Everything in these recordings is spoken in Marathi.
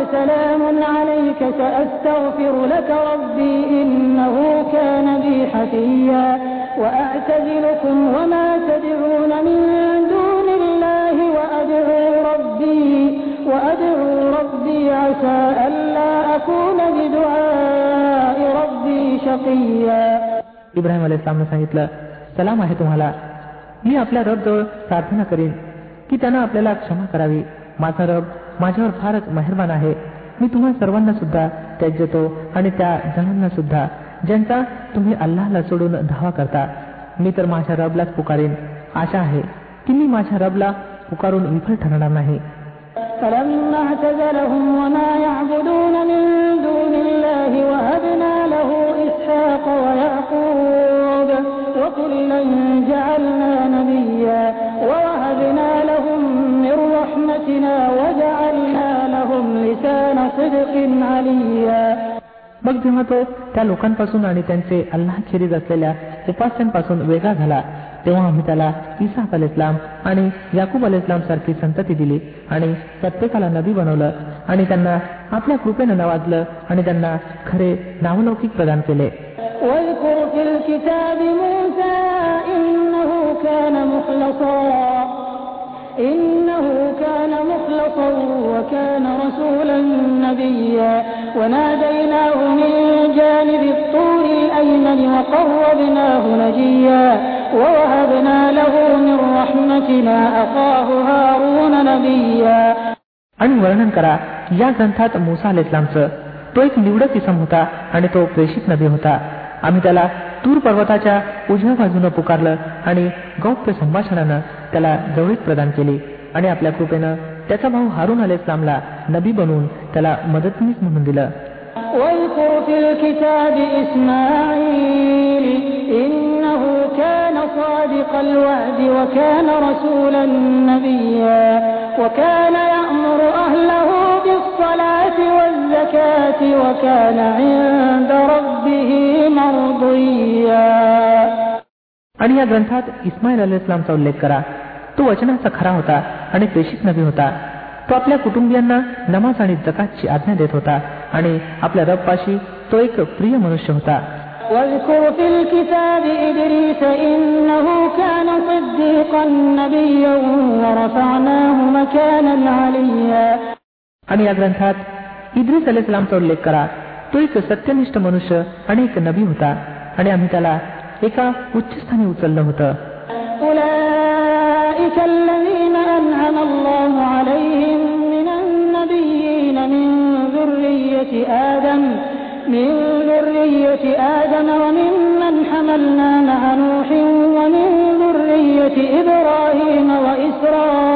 سلام عليك سأستغفر لك ربي إنه كان بي حفيا وأعتزلكم وما تدعون من دون الله وأدعو ربي وأدعو ربي عسى ألا أكون بدعاء ربي شقيا इब्राहिम अलाइस्लामने सांगितलं सलाम आहे तुम्हाला मी आपल्या रबजवळ प्रार्थना करीन की त्यानं आपल्याला क्षमा करावी माझा रब माझ्यावर फारच मेहरबान आहे मी तुम्हा सर्वांना सुद्धा त्याज्यतो आणि त्या जणांना सुद्धा ज्यांचा तुम्ही अल्लाहला सोडून धावा करता मी तर माझ्या रबलाच पुकारीन आशा आहे की मी माझ्या रबला पुकारून विफल ठरणार नाही فلما اعتزلهم وما يعبدون من دون الله وهبنا له إسحاق ويعقوب وكلا جعلنا जेव्हा तो त्या लोकांपासून आणि त्यांचे अल्लाखेरीज असलेल्या उपास्यांपासून वेगळा झाला तेव्हा आम्ही त्याला इसा अल इस्लाम आणि याकूब अल इस्लाम सारखी संतती दिली आणि प्रत्येकाला नबी बनवलं आणि त्यांना आपल्या कृपेनं नवाजलं आणि त्यांना खरे नावलौकिक प्रदान केले واذكر في الكتاب موسى إنه كان مخلصا إنه كان مخلصا وكان رسولا نبيا وناديناه من جانب الطور الأيمن وقربناه نجيا ووهبنا له من رحمتنا أخاه هارون نبيا आणि वर्णन करा या ग्रंथात मुसा अल इस्लामचं तो एक निवडक इसम होता आणि तो प्रेषित नबी होता आम्ही त्याला तूर पर्वताच्या उजव्या बाजूनं पुकारलं आणि गौप्य संभाषणानं त्याला जवळीक प्रदान केली आणि आपल्या कृपेनं त्याचा भाऊ हारून आले इस्लामला नबी बनवून त्याला मदतनीस म्हणून दिलं. आणि या ग्रंथात इस्माईल अल इस्लामचा उल्लेख करा. तो वचनाचा खरा होता आणि प्रेषित नबी होता. तो आपल्या कुटुंबियांना नमाज आणि जकातची आज्ञा देत होता आणि आपल्या रब्बाशी तो एक प्रिय मनुष्य होता. आणि या ग्रंथात इद्रिस अलेसलामचा उल्लेख करा. तो एक सत्यनिष्ठ मनुष्य आणि एक नबी होता आणि आम्ही त्याला एका उच्चस्थानी उचललं होतं. أولئك الذين أنعم الله عليهم من النبيين من ذرية آدم من ذرية آدم وممن حملنا مع نوح ومن ذرية إبراهيم وإسرائيل.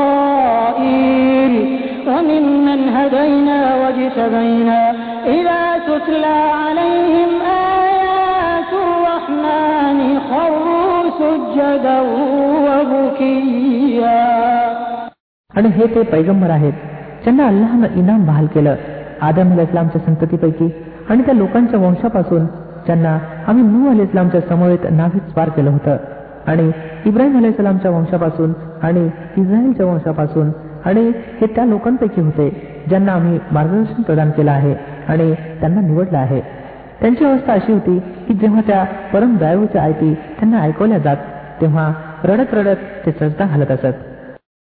وممن هدينا واجتبينا. إذا تتلى عليهم آيات الرحمن خروا سجدا وبكيا. आणि हे ते पैगंबर आहेत. ज्यांना अल्लाहनं इनाम बहाल केलं. आदम अल इस्लामच्या संततीपैकी आणि त्या लोकांच्या वंशापासून ज्यांना आम्ही नू अल इस्लामच्या समवेत नावीत स्वार केलं होतं. आणि इब्राहिम अल इस्लामच्या वंशापासून आणि इस्रायलच्या वंशापासून आणि हे त्या लोकांपैकी होते ज्यांना आम्ही मार्गदर्शन प्रदान केलं आहे आणि त्यांना निवडलं आहे. त्यांची अवस्था अशी होती की जेव्हा त्या परम दयाळूच्या आयती त्यांना ऐकवल्या जात तेव्हा रडत रडत ते सजदा घालत असत.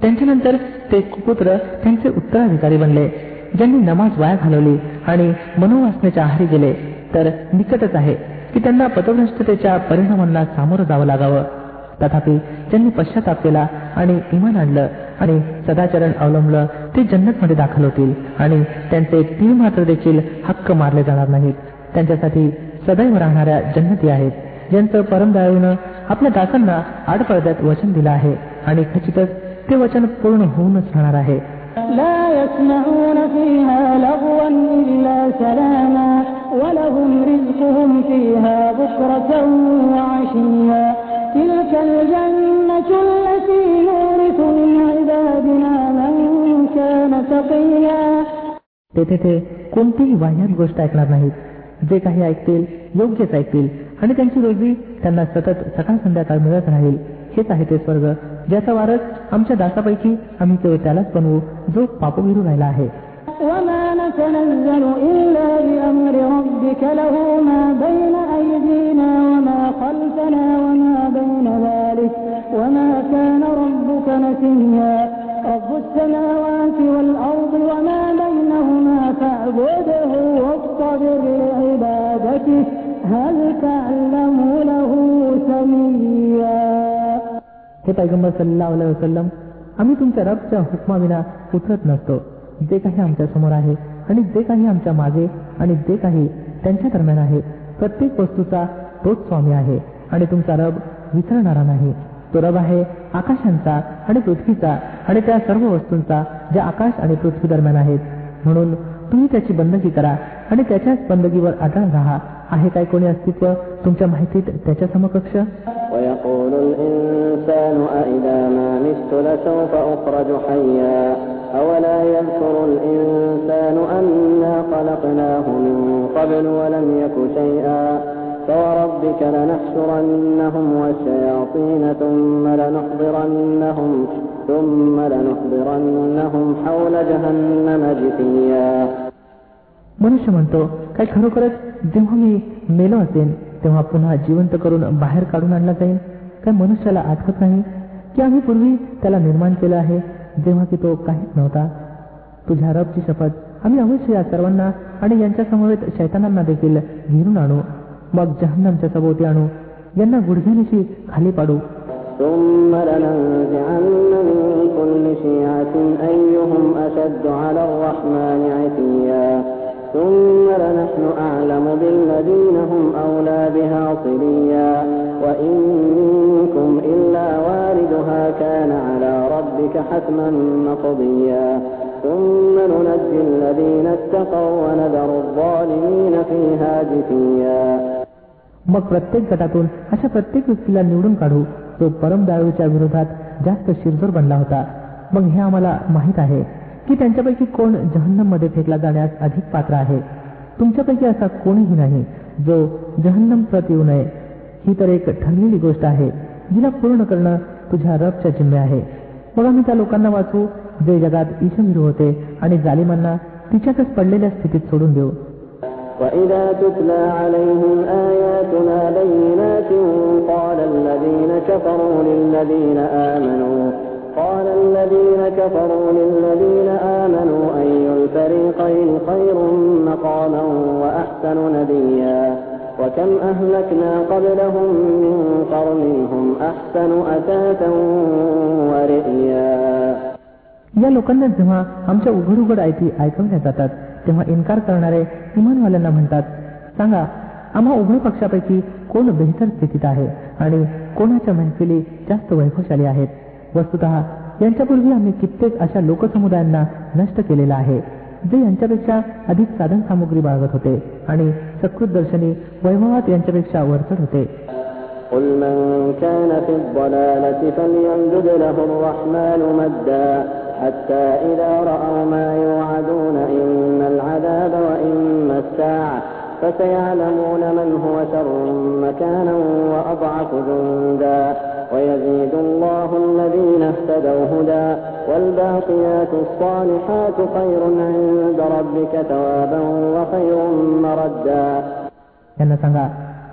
त्यांच्यानंतर ते कुपुत्र त्यांचे उत्तराधिकारी बनले ज्यांनी नमाज वाया घालवली आणि मनोवासनेच्या आहारी गेले तर निकटच आहे की त्यांना पतभ्रष्टतेच्या परिणामांना सामोरं जावं लागावं तथापि ज्यांनी पश्चाताप केला आणि इमान आणलं आणि सदाचरण अवलंबलं ते जन्नतमध्ये दाखल होतील आणि त्यांचे तीन मात्र देखील हक्क मारले जाणार नाहीत त्यांच्यासाठी सदैव राहणाऱ्या जन्नती आहेत ज्यांचं परमदयाळूनं आपल्या दासांना आडपळद्यात वचन दिलं आहे. आणि खचितच ते वचन पूर्ण होऊनच राहणार आहे. तेथे ते कोणतीही वाह्यात गोष्ट ऐकणार नाहीत. जे काही ऐकतील योग्यच ऐकतील. आणि त्यांची रोजी त्यांना सतत सकाळ संध्याकाळ मिळत राहील हेच आहे ते स्वर्ग ज्याचा वारस आमच्या दासापैकी आम्ही केवळ त्यालाच बनवू जो पापविरू राहिला आहे وما نتنزل إلا بأمر ربك له ما بين أيدينا وما خلفنا وما بين ذلك وما كان ربك نسيا رب السماوات والأرض وما بينهما فاعبده واصطبر لعبادته हे पैगंबर सल्लाह वसलम आम्ही तुमच्या रबच्या हुकमाविना उतरत नसतो. जे काही आमच्यासमोर आहे आणि जे काही आमच्या मागे आणि जे काही त्यांच्या दरम्यान आहे प्रत्येक वस्तूचा तोच स्वामी आहे आणि तुमचा रब विसरणारा नाही. तो रब आहे आकाशांचा आणि पृथ्वीचा आणि त्या सर्व वस्तूंचा ज्या आकाश आणि पृथ्वी दरम्यान आहेत. म्हणून तुम्ही त्याची बंदगी करा आणि त्याच्याच बंदगीवर अटळ राहा. आहे काय कोणी अस्तित्व तुमच्या माहितीत त्याच्या समकक्ष ويقول الإنسان أإذا ما مت لسوف أخرج حيا أولا يذكر الإنسان أنا خلقناه من قبل ولم يك شيئا فوربك لنحشرنهم والشياطين ثم لنحضرنهم ثم لنحضرنهم حول جهنم جثيا मनुष्य म्हणतो काय खरोखरच जेव्हा मी मेलो असेन तेव्हा पुन्हा जिवंत करून बाहेर काढून आणला जाईल काय मनुष्याला आठवत नाही की आम्ही पूर्वी त्याला निर्माण केलं आहे जेव्हा की तो काहीच नव्हता? तुझ्या रबची शपथ आम्ही अवश्य या सर्वांना आणि यांच्या समवेत शैतानांना देखील घेऊन आणू. मग जहन्नमच्या सभोवती आणू. यांना गुडघ्यानिशी खाली पाडू. ثم لننزعن من كل شيعة أيهم أشد على الرحمن عتيا ثم لنحن أعلم بالذين هم أولى بها صليا وإن منكم إلا واردها كان على ربك حتما مقضيا ثم ننجي الذين اتقوا ونذر الظالمين فيها جثيا मग प्रत्येक गटातून अशा प्रत्येक व्यक्तीला निवडून काढू जो परमदारूच्या विरोधात जास्त शिरजोर बनला होता मग हे आम्हाला माहीत आहे की त्यांच्यापैकी कोण जहन्नम मध्ये फेकला जाण्यास अधिक पात्र आहे तुमच्यापैकी असा कोणीही नाही जो जहन्नम प्रत येऊ नये ही तर एक ठरलेली गोष्ट आहे जिला पूर्ण करणं तुझ्या रबच्या जिम्मे आहे मग आम्ही त्या लोकांना वाचू जे जगात ईशवीर होते आणि जालिमांना तिच्यातच पडलेल्या स्थितीत सोडून देऊ وإذا تتلى عليهم آياتنا بينات قال الذين كفروا للذين آمنوا قال الذين كفروا للذين آمنوا أي الفريقين خير مقاما وأحسن نديا وكم أهلكنا قبلهم من قرن هم أحسن أثاثا ورئيا या लोकांना जेव्हा आमच्या उघड उघड आयती ऐकवल्या जातात तेव्हा इन्कार करणारे इमानवाल्यांना म्हणतात सांगा आम्हा उभय पक्षापैकी कोण बेहतर स्थितीत आहे आणि कोणाच्या महफिली जास्त वैभवशाली आहेत वस्तुत यांच्यापूर्वी आम्ही कित्येक अशा लोकसमुदायांना नष्ट केलेला आहे जे यांच्यापेक्षा अधिक साधन सामुग्री बाळगत होते आणि सकृत दर्शनी वैभवात यांच्यापेक्षा वरचढ होते قل من كان في الضلالة فليمدد له الرحمن مدا حتى إذا رأوا ما يوعدون إما العذاب وإما الساعة فسيعلمون من هو شر مكانا وأضعف جندا ويزيد الله الذين اهتدوا هدى والباقيات الصالحات خير عند ربك ثوابا وخير مردا यांना सांगा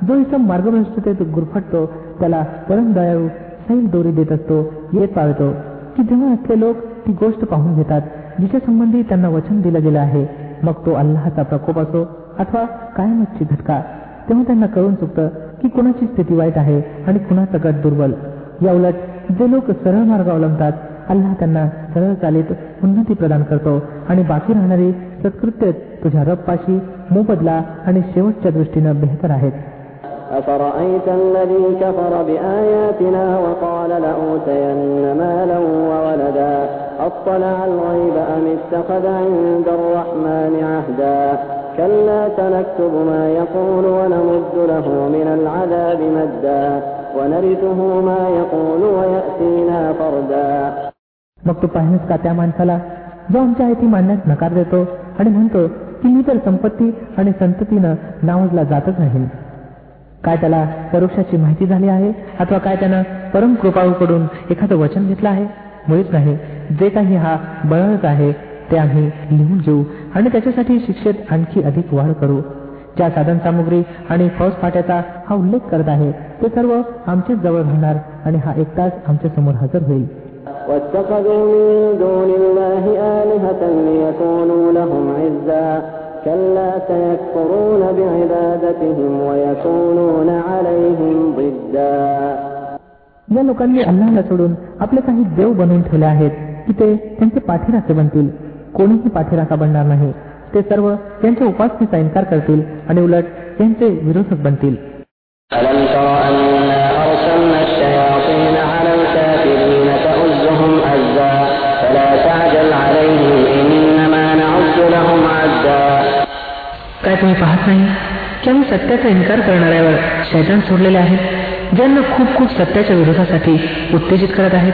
जो इसम मार्गभ्रष्टतेत गुरफटतो त्याला परम दयाळू सैल दोरी देत असतो येत पाळतो की जेव्हा असले लोक ती गोष्ट पाहून घेतात जिच्या संबंधी त्यांना वचन दिलं गेलं आहे मग तो अल्लाहचा प्रकोप असो अथवा कायमतची झटका तेव्हा त्यांना कळून चुकतं की कुणाची स्थिती वाईट आहे आणि कुणाचा गट दुर्बल या उलट जे लोक सरळ मार्ग अवलंबतात अल्लाह त्यांना सरळ चालीत उन्नती प्रदान करतो आणि बाकी राहणारी सत्कृत्य तुझ्या रबपाशी मोबदला आणि शेवटच्या दृष्टीनं बेहतर आहेत أفرأيت الذي كفر بآياتنا وقال لأوتين مالا وولدا أطلع الغيب أم اتخذ عند الرحمن عهدا كلا سنكتب ما يقول ونمد له من العذاب مدا ونرثه ما يقول ويأتينا فردا मग तो पाहिजेच का त्या माणसाला जो आमच्या आयती मानण्यास नकार देतो आणि म्हणतो की मी तर संपत्ती आणि संततीनं नावजला जातच नाही काय त्याला परोक्षाची माहिती झाली आहे अथवा काय त्यानं परम कृपाळूकडून एखादं वचन घेतलं आहे मुळीच नाही जे काही हा बळच आहे ते आम्ही लिहून घेऊ आणि त्याच्यासाठी शिक्षेत आणखी अधिक वाढ करू. ज्या साधन सामुग्री आणि फौज फाट्याचा हा उल्लेख करत आहे ते सर्व आमचेच जवळ राहणार आणि हा एक तास आमच्यासमोर हजर होईल. या लोकांनी अल्लाला सोडून आपले काही देव बनवून ठेवले आहेत की ते त्यांचे पाठीराचे बनतील. कोणीही पाठीराखा बनणार नाही. ते सर्व त्यांच्या उपासनेचा इन्कार करतील आणि उलट त्यांचे विरोधक बनतील. काय तुम्ही पाहत नाही? की आम्ही सत्याचा इन्कार करणाऱ्यावर शैतान सोडलेले आहेत ज्यांना खूप खूप सत्याच्या विरोधासाठी उत्तेजित करत आहेत.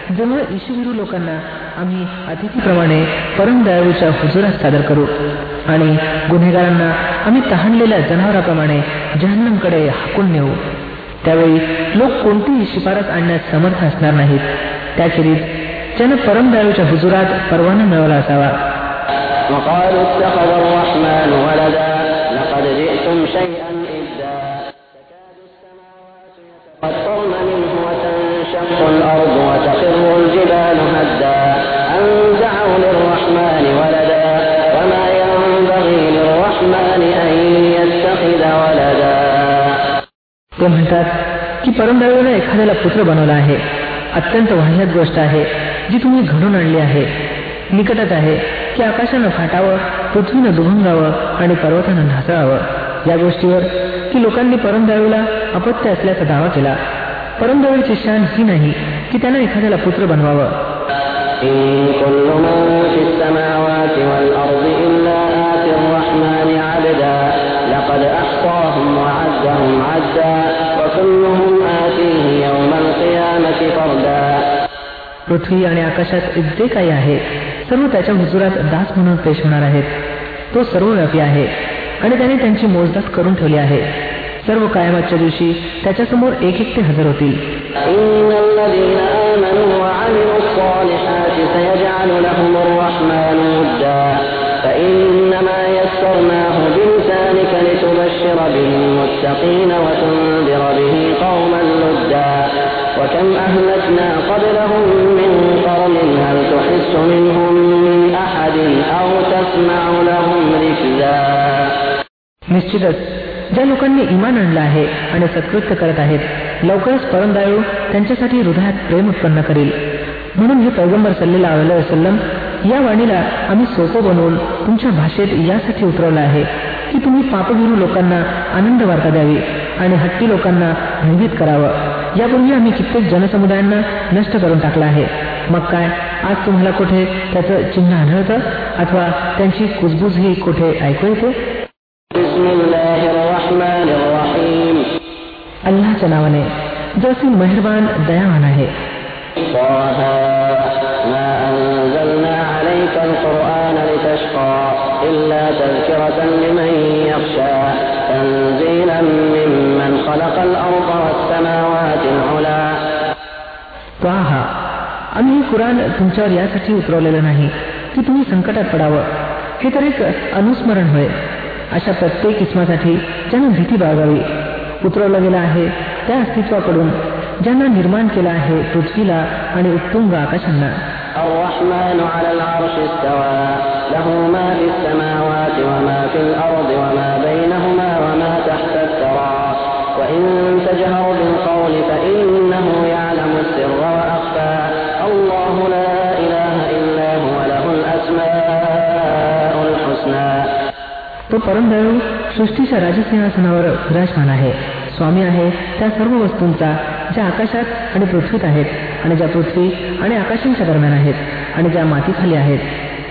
जेव्हा ईशविरू लोकांना आम्ही अतिथीप्रमाणे परम दयाळूच्या हुजुरात सादर करू आणि गुन्हेगारांना आम्ही तहानलेल्या जनावराप्रमाणे जहन्नमकडे हाकून नेऊ त्यावेळी लोक कोणतीही शिफारस आणण्यास समर्थ असणार नाहीत त्याखेरीज ज्यानं परम दयाळूच्या हुजुरात परवाना मिळवला असावा وقالوا اتخذ الرحمن ولدا لقد جئتم شيئا إدا تكاد السماوات يتفطرن منه وتنشق الأرض ते म्हणतात की परमदैवानं एखाद्याला पुत्र बनवला आहे. अत्यंत वाह्यात गोष्ट आहे जी तुम्ही घडून आणली आहे. निकटच आहे की आकाशानं फाटावं पृथ्वीनं दुभंगावं आणि पर्वतानं ढासळावं. या गोष्टीवर की लोकांनी परमदैवीला अपत्य असल्याचा दावा केला. परमदयाळूची शान ही नाही की त्यानं एखाद्याला पुत्र बनवावं. إن كل من في السماوات والأرض إلا آتي الرحمن عبدا لقد أحصاهم وعدهم عدا وكلهم آتيه يوم القيامة فردا पृथ्वी आणि आकाशात जे काही आहे सर्व त्याच्या हुजुरात दास म्हणून पेश होणार आहेत तो सर्वव्यापी आहे आणि त्याने त्यांची मोजदात करून ठेवली आहे सर्व कायमाच्या दिवशी त्याच्यासमोर एक एक ते हजर होतील إن الذين لتبشر به المتقين وتنذر به قوما لدا وكم أهلكنا قبلهم من قرن هل تحس منهم من أحد أو تسمع لهم ركزا निश्चितच ज्या लोकांनी इमान आणलं आहे आणि सत्कृत्य करत आहेत लवकरच परमदायू त्यांच्यासाठी हृदयात प्रेम उत्पन्न करेल म्हणून हे पैगंबर सल्लेला अलैहि वसल्लम या वाणीला आम्ही सोपं बनवून तुमच्या भाषेत यासाठी उतरवलं आहे की तुम्ही पापभिरू लोकांना आनंद वार्ता द्यावी आणि हट्टी लोकांना भयभीत करावं यापूर्वी आम्ही कित्येक जनसमुदायांना नष्ट करून टाकलं आहे मग काय आज तुम्हाला कुठे त्याचं चिन्ह आढळतं अथवा त्यांची कुजबूजही कुठे ऐकू येते بسم الله الرحمن الرحيم अल्लाच्या नावाने जो असीम मेहरबान दयावान आहे طه ما أنزلنا عليك القرآن لتشقى إلا تذكرة لمن يخشى تنزيلا ممن خلق الأرض والسماوات العلى पहा आम्ही हे कुराण तुमच्यावर यासाठी उतरवलेलं नाही की तुम्ही संकटात पडावं हे तर एक अनुस्मरण होय अशा प्रत्येक किस्मासाठी ज्यानं भीती बाळगावी उतरवलं गेलं आहे त्या अस्तित्वाकडून ज्यांना निर्माण केला आहे पृथ्वीला आणि उत्तुंग आकाशांना الرحمن على العرش استوى له ما في السماوات وما في الأرض وما بينهما وما تحت الثرى وإن تجهر بالقول فإنه يعلم السر وأخفى الله لا إله إلا هو له الأسماء الحسنى तो परमदयाळू सृष्टीच्या राजसिंहासनावर विराजमान आहे स्वामी आहे त्या सर्व वस्तूंचा ज्या आकाशात आणि पृथ्वीत आहेत आणि ज्या पृथ्वी आणि आकाशांच्या दरम्यान आहेत आणि ज्या मातीखाली आहेत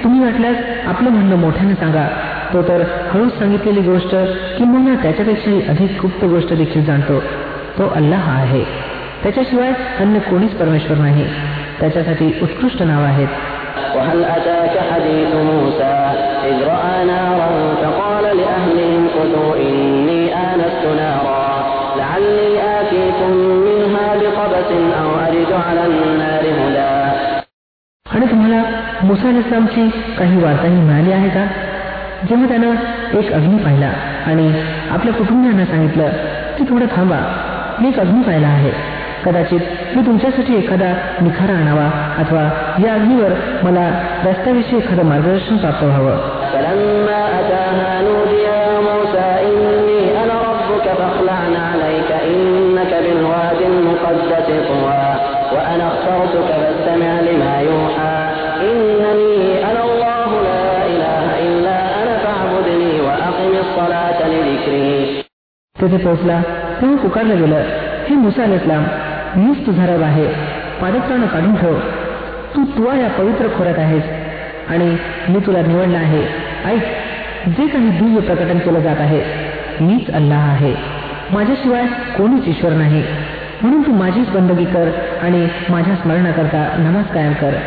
तुम्ही वाटल्यास आपलं म्हणणं मोठ्याने सांगा तो तर हळूच सांगितलेली गोष्ट किंवा त्याच्यापेक्षाही अधिक गुप्त गोष्ट देखील जाणतो तो अल्लाह आहे त्याच्याशिवाय अन्य कोणीच परमेश्वर नाही त्याच्यासाठी उत्कृष्ट नाव आहेत وهل أتاك حديث موسى إذ رأى نارا فقال لأهلهم كثوا إني آنست نارا لعلي آتيكم منها بقبس أو أجد على النار هدى आणि तुम्हाला मुसा इस्लामची काही वार्ताही मिळाली आहे का? जेव्हा त्यानं एक अग्नी पाहिला आणि आपल्या कुटुंबियांना सांगितलं की थोडं थांबा मी एक अग्नी पाहिला आहे. कदाचित मी तुमच्यासाठी एखादा निखारा आणावा अथवा या अग्नीवर मला रस्त्याविषयी एखादं मार्गदर्शन प्राप्त व्हावं. तेथे पोहोचला तेव्हा पुकारलं गेलं हे मुसा अल इस्लाम मीच तुझा रब आहे पादत्रानं काढून ठेव तू तुवा या पवित्र खोऱ्यात आहेस आणि मी तुला निवडला आहे ऐक जे काही दिव्य प्रकटन केलं जात आहे मीच अल्लाह आहे माझ्याशिवाय कोणीच ईश्वर नाही म्हणून तू माझीच बंदगी कर आणि माझ्या स्मरणाकरता नमाज कायम कर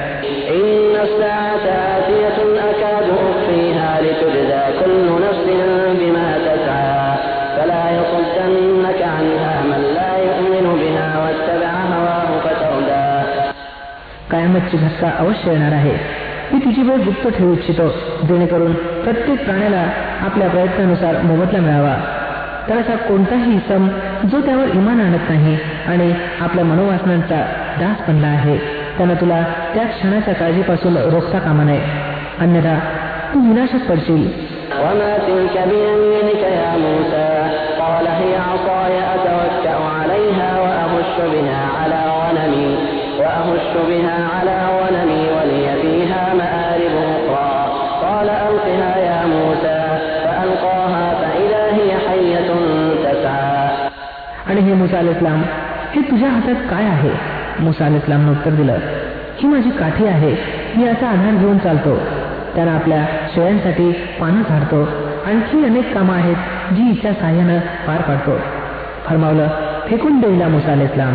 إن الساعة آتية أكاد أخفيها لتجزى كل نفس कायमतची घटका अवश्य येणार आहे मी तिची वेळ गुप्त ठेवू इच्छितो जेणेकरून प्रत्येक प्राण्याला आपल्या प्रयत्नानुसार मोबदला मिळावा तर असा कोणताही सम जो त्यावर इमान आणत नाही आणि आपल्या मनोवासनांचा दास बनला आहे त्यानं तुला त्या क्षणाच्या काळजीपासून रोखता कामा नये अन्यथा तू विनाशात पडशील وما تلك بيمينك يا موسى قال هي عصاي أتوكأ عليها وأهش بها على غنمي وأهش بها على غنمي ولي فيها مآرب أخرى قال ألقها يا موسى فألقاها فإذا هي حية تسعى आणि हे मुसा अल इस्लाम हे तुझ्या हातात काय आहे मुसा अल इस्लामनं उत्तर दिलं ही माझी काठी आहे मी असा आधार घेऊन चालतो त्यानं आपल्या शेळ्यांसाठी पानं झाडतो आणखी अनेक कामं आहेत जी हिच्या साह्यानं पार पाडतो फरमावलं फेकून देईला मुसा अल इस्लाम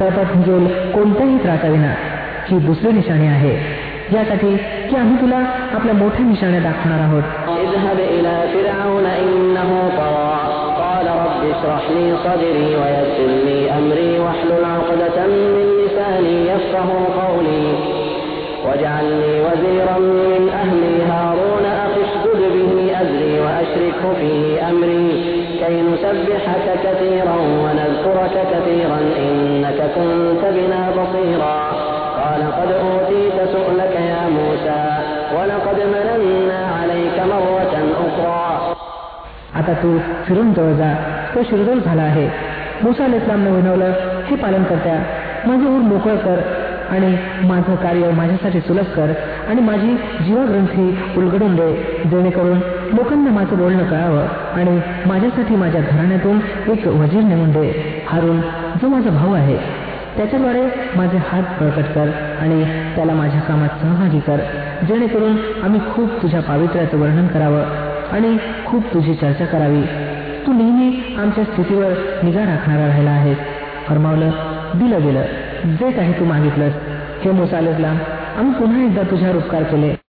तळपात भिजेल कोणत्याही त्रासाविना ही दुसरी निशाणी आहे यासाठी की आम्ही तुला आपल्या मोठ्या निशाण्या दाखवणार आहोत اذهب إلى فرعون إنه طغى قال رب اشرح لي صدري ويسر لي أمري واحلل عقدة من لساني يفقه قولي واجعل لي وزيرا من أهلي هارون أخي اشدد به أزري وأشركه في أمري كي نسبحك كثيرا ونذكرك كثيرا إنك كنت بنا بصيرا قال قد أوتيت سؤلك يا موسى ولقد مننا عليك مرة أخرى आता तू फिरून जवळ जा तो शिरदोल झाला आहे मुसा अल इस्लामनं विनवलं हे पालन करत्या माझे ऊर मोकळं कर आणि माझं कार्य माझ्यासाठी सुलभ कर आणि माझी जीवग्रंथी उलगडून दे जेणेकरून लोकांना माझं बोलणं कळावं आणि माझ्यासाठी माझ्या घराण्यातून एक वजीर नेमून दे हारून जो माझा भाऊ आहे. त्याच्याद्वारे माझे हात बळकट कर आणि त्याला माझ्या कामात सहभागी कर. जेणेकरून आम्ही खूप तुझ्या पावित्र्याचं वर्णन करावं आणि खूप तुझी चर्चा करावी. तू नेहमी आमच्या स्थितीवर निगा राखणारा राहिला आहेस. फरमावलं दिलं गेलं जे काही तू मागितलंस हे मुसा आम्ही पुन्हा एकदा तुझ्यावर उपकार केले.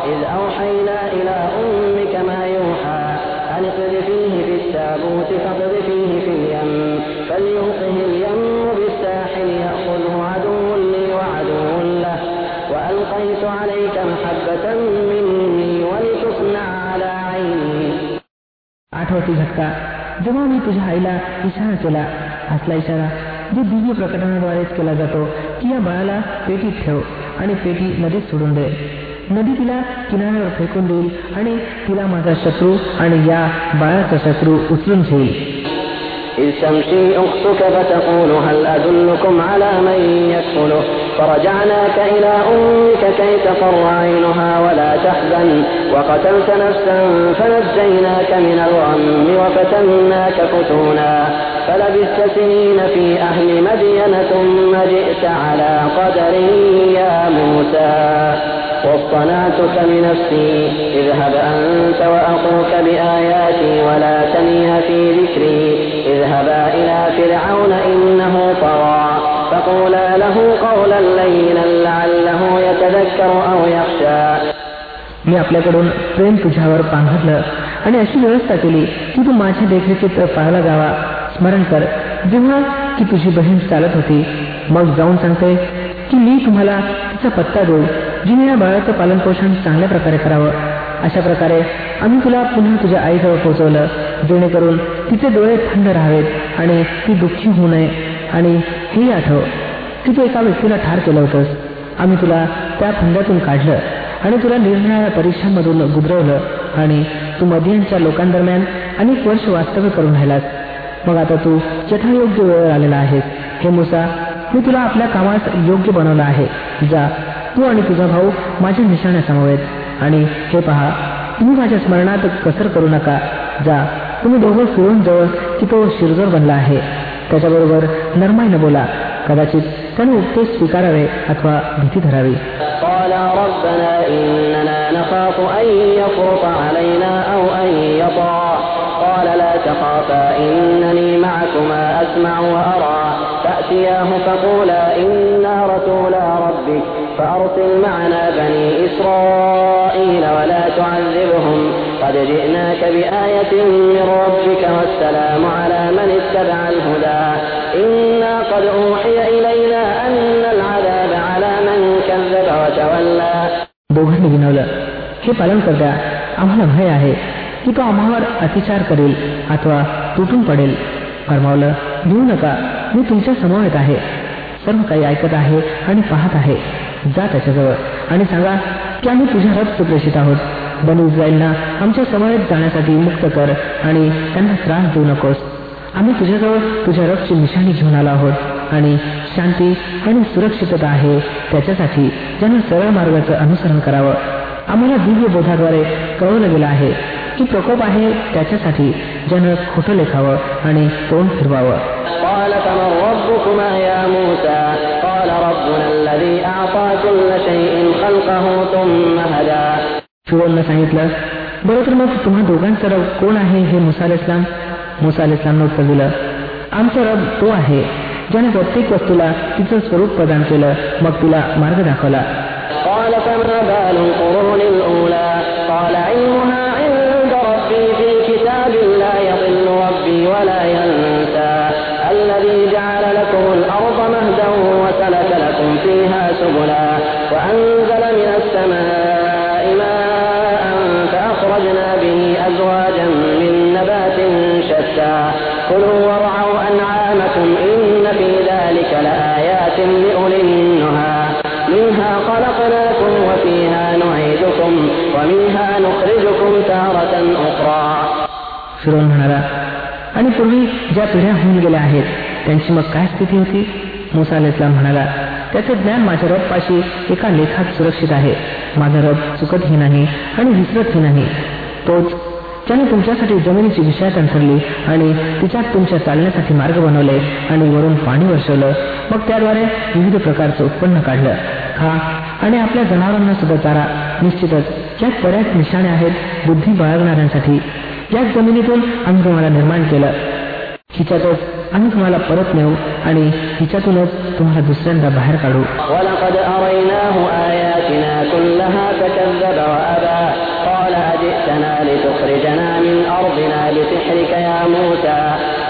إذ أوحينا إلى أمك ما يوحى أن اقذفيه في التابوت فاقذفيه في اليم فليلقه اليم بالساحل يأخذه عدو لي وعدو له وألقيت عليك محبة مني ولتصنع على عيني आठवती झटका जेव्हा मी तुझ्या आईला इशारा केला असला इशारा जो दिव्य प्रकटनाद्वारेच केला जातो की या बाळाला पेटीत ठेव आणि पेटी नदीत सोडून दे नदी तिला किनाऱ्यावर फेकून देईल आणि तिला माझा शत्रू आणि या बाळाचा शत्रू उचलून घेईल إذ تمشي أختك فتقول هل أدلكم على من يكفله فرجعناك إلى أمك كي تقر عينها ولا تحزن وقتلت نفسا فنجيناك من الغم وفتناك فتونا فلبثت سنين في أهل مدين ثم جئت على قدر يا موسى واصطنعتك لنفسي اذهب أنت وأخوك بآياتي ولا تنيا في ذكري اذهبا إلى فرعون إنه طغى فقولا له قولا لينا لعله يتذكر أو يخشى मी आपल्याकडून प्रेम तुझ्यावर पांघरलं आणि अशी व्यवस्था केली की तू माझ्या देखरेखीत पाहायला जावा स्मरण कर जेव्हा की तुझी बहीण चालत होती मग जाऊन सांगते की मी तुम्हाला तिचा पत्ता देऊ जिने या बाळाचं पालनपोषण चांगल्या प्रकारे करावं अशा प्रकारे आम्ही तुला पुन्हा तुझ्या आईजवळ पोहोचवलं जेणेकरून तिचे डोळे थंड राहावेत आणि ती दुःखी होऊ नये. आणि हेही आठव की तू एका व्यक्तीला ठार केलं होतंस. आम्ही तुला त्या फंड्यातून काढलं आणि तुला निरनिराळ्या परीक्षांमधून गुदरवलं आणि तू मदियांच्या लोकांदरम्यान अनेक वर्ष वास्तव्य करून राहिलास. मग आता तू यथायोग्य वेळ आलेला आहेस. हे मुसा मी तुला आपल्या कामास योग्य बनवलं आहे. जा तू आणि तुझा भाऊ माझ्या निशाण्या समवेत आणि हे पहा तुम्ही माझ्या स्मरणात कसर करू नका जा तुम्ही दोघं फिरून जवळ की तो शिरजोर बनला आहे त्याच्याबरोबर नरमाईनं बोला कदाचित त्याने उपदेश स्वीकारावे अथवा भीती धरावी قالا ربنا إننا نخاف أن يفرط علينا أو أن يطغى قال لا تخافا إنني معكما أسمع وأرى فأتياه فقولا إنا رسولا ربك فأرسل معنا بني إسرائيل ولا تعذبهم قد جئناك بآية من ربك والسلام على من اتبع الهدى إنا قد أوحي إلينا أن العذاب على من كذب وتولى दोघांनी विनवलं हे पालन करता आम्हाला भय आहे की तो आम्हावर अतिचार करेल अथवा तुटून पडेल फरमावलं भिवू नका मी तुमच्या समवेत आहे सर्व काही ऐकत आहे आणि पाहत आहे जा त्याच्याजवळ. आणि सांगा की आम्ही तुझ्या रक्त प्रेषित आहोत. बनू इस्रायलना आमच्या समवेत जाण्यासाठी मुक्त कर आणि त्यांना त्रास देऊ नकोस. आम्ही तुझ्याजवळ तुझ्या रबची निशाणी घेऊन आलो आहोत आणि शांती आणि सुरक्षितता आहे त्याच्यासाठी ज्यांना सरळ मार्गाचं अनुसरण करावं. आम्हाला दिव्य बोधाद्वारे कळवलं गेलं आहे की प्रकोप आहे त्याच्यासाठी ज्यानं खोटं लेखावं आणि तोंड फिरवावं. ربنا सांगितलं बरं तर मग तुम्हा दोघांचा रब कोण आहे हे मुसाल इस्लाम मुसाल इस्लामनं उत्तर दिलं आमचा रब तो आहे ज्याने प्रत्येक वस्तूला तिचं स्वरूप प्रदान केलं मग तिला मार्ग दाखवला فيها سبلا وأنزل من السماء ماء فأخرجنا به أزواجا من نبات شتى كلوا وارعوا أنعامكم إن في ذلك لآيات لأولي النهى منها خلقناكم وفيها نعيدكم ومنها نخرجكم تارة أخرى फिरोन म्हणाला आणि पूर्वी ज्या पिढ्या होऊन गेल्या आहेत त्यांची मग काय स्थिती होती मुसा अल इस्लाम म्हणाला त्याचे ज्ञान माझ्या रबपाशी एका लेखात सुरक्षित आहे. माझा रब चुकतही नाही आणि विसरतही नाही. तोच ज्याने तुमच्यासाठी जमिनीची विषयात अंथरली आणि तिच्यात तुमच्या चालण्यासाठी मार्ग बनवले आणि वरून पाणी वर्षवलं. मग त्याद्वारे विविध प्रकारचं उत्पन्न काढलं. खा आणि आपल्या जनावरांना सुद्धा चारा. निश्चितच यात बऱ्याच निशाणे आहेत बुद्धी बाळगणाऱ्यांसाठी. याच जमिनीतून आम्ही तुम्हाला निर्माण केलं. हिच्यातच आम्ही तुम्हाला परत नेऊ आणि हिच्यातूनच तुम्हाला दुसऱ्यांदा बाहेर काढू قال أجئتنا لتخرجنا من أرضنا بسحرك يا موسى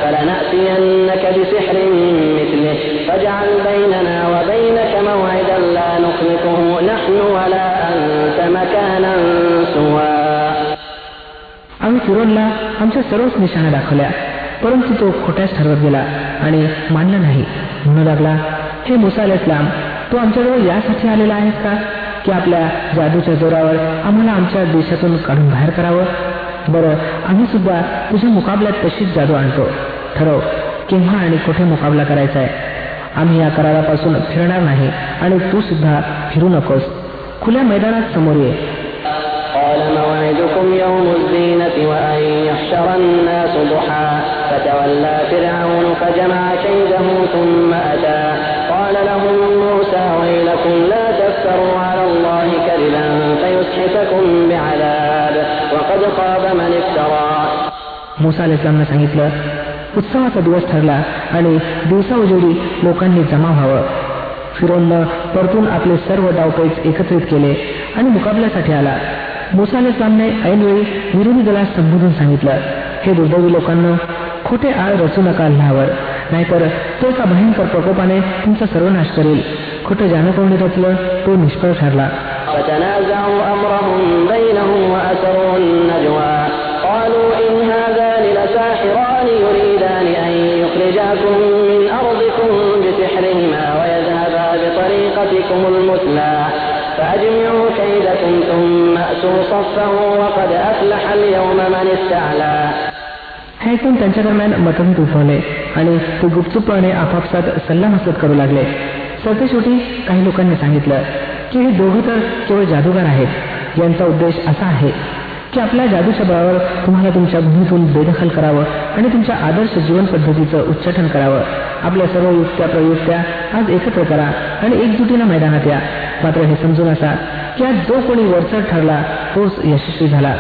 فلنأتينك بسحر مثله فاجعل بيننا وبينك موعدا لا نخلفه نحن ولا أنت مكانا سوى आम्ही फिरोनला आमच्या सर्वच निशाणा दाखवल्या परंतु तो खोट्याच ठरवत गेला आणि मानला नाही. म्हणू लागला हे मुसा इस्लाम तो आमच्याजवळ यासाठी आलेला आहेस का? की आपल्या जादूच्या जोरावर आम्हाला आमच्या देशातून काढून बाहेर करावं? बरं आम्ही सुद्धा तुझ्या मुकाबल्यात तशीच जादू आणतो. ठरव केव्हा आणि कुठे मुकाबला करायचा आहे आम्ही या करारापासून फिरणार नाही आणि तू सुद्धा फिरू नकोस. खुल्या मैदानात समोर ये. قال موعدكم يوم الزينة وأن يحشر الناس ضحى فتولى فرعون فجمع كيده ثم أتى قال لهم موسى ويلكم لا تفتروا على الله كذبا فيسحتكم بعذاب وقد خاب من افترى मुसा इस्लामनं सांगितलं उत्सवाचा दिवस ठरला आणि दिवसा उजेडी लोकांनी जमा व्हावं फिरोननं परतून आपले सर्व डावपेच एकत्रित केले आणि मुकाबल्यासाठी आला मोसाले सामने ऐनवेळी विरोधी दलास संबोधून सांगितलं. हे दुर्दैवी लोकांना खोटे आळ रचू नका अल्लावर नाहीतर तो एका भयंकर प्रकोपाने तुमचा सर्वनाश करेल. खोटं ज्यानं कोणी रचलं तो निष्फळ ठरला. ثم أتوا صفا وقد أفلح اليوم من استعلى हे ऐकून त्यांच्या दरम्यान मतभेद उद्भवले आणि ते गुपचूपपणे आपापसात सल्लामसलत करू लागले सरतेशेवटी काही लोकांनी सांगितलं की हे दोघं तर केवळ जादूगार आहेत यांचा उद्देश असा आहे की आपल्या जादूच्या बळावर तुम्हाला तुमच्या भूमीतून बेदखल करावं आणि तुमच्या आदर्श जीवन पद्धतीचं उच्चाटन करावं आपल्या सर्व युक्त्या प्रयुक्त्या आज एकत्र करा आणि एकजुटीनं मैदानात या मात्र हे समजून असा त्यात जो कोणी वरचा ठरला तोच यशस्वी झाला.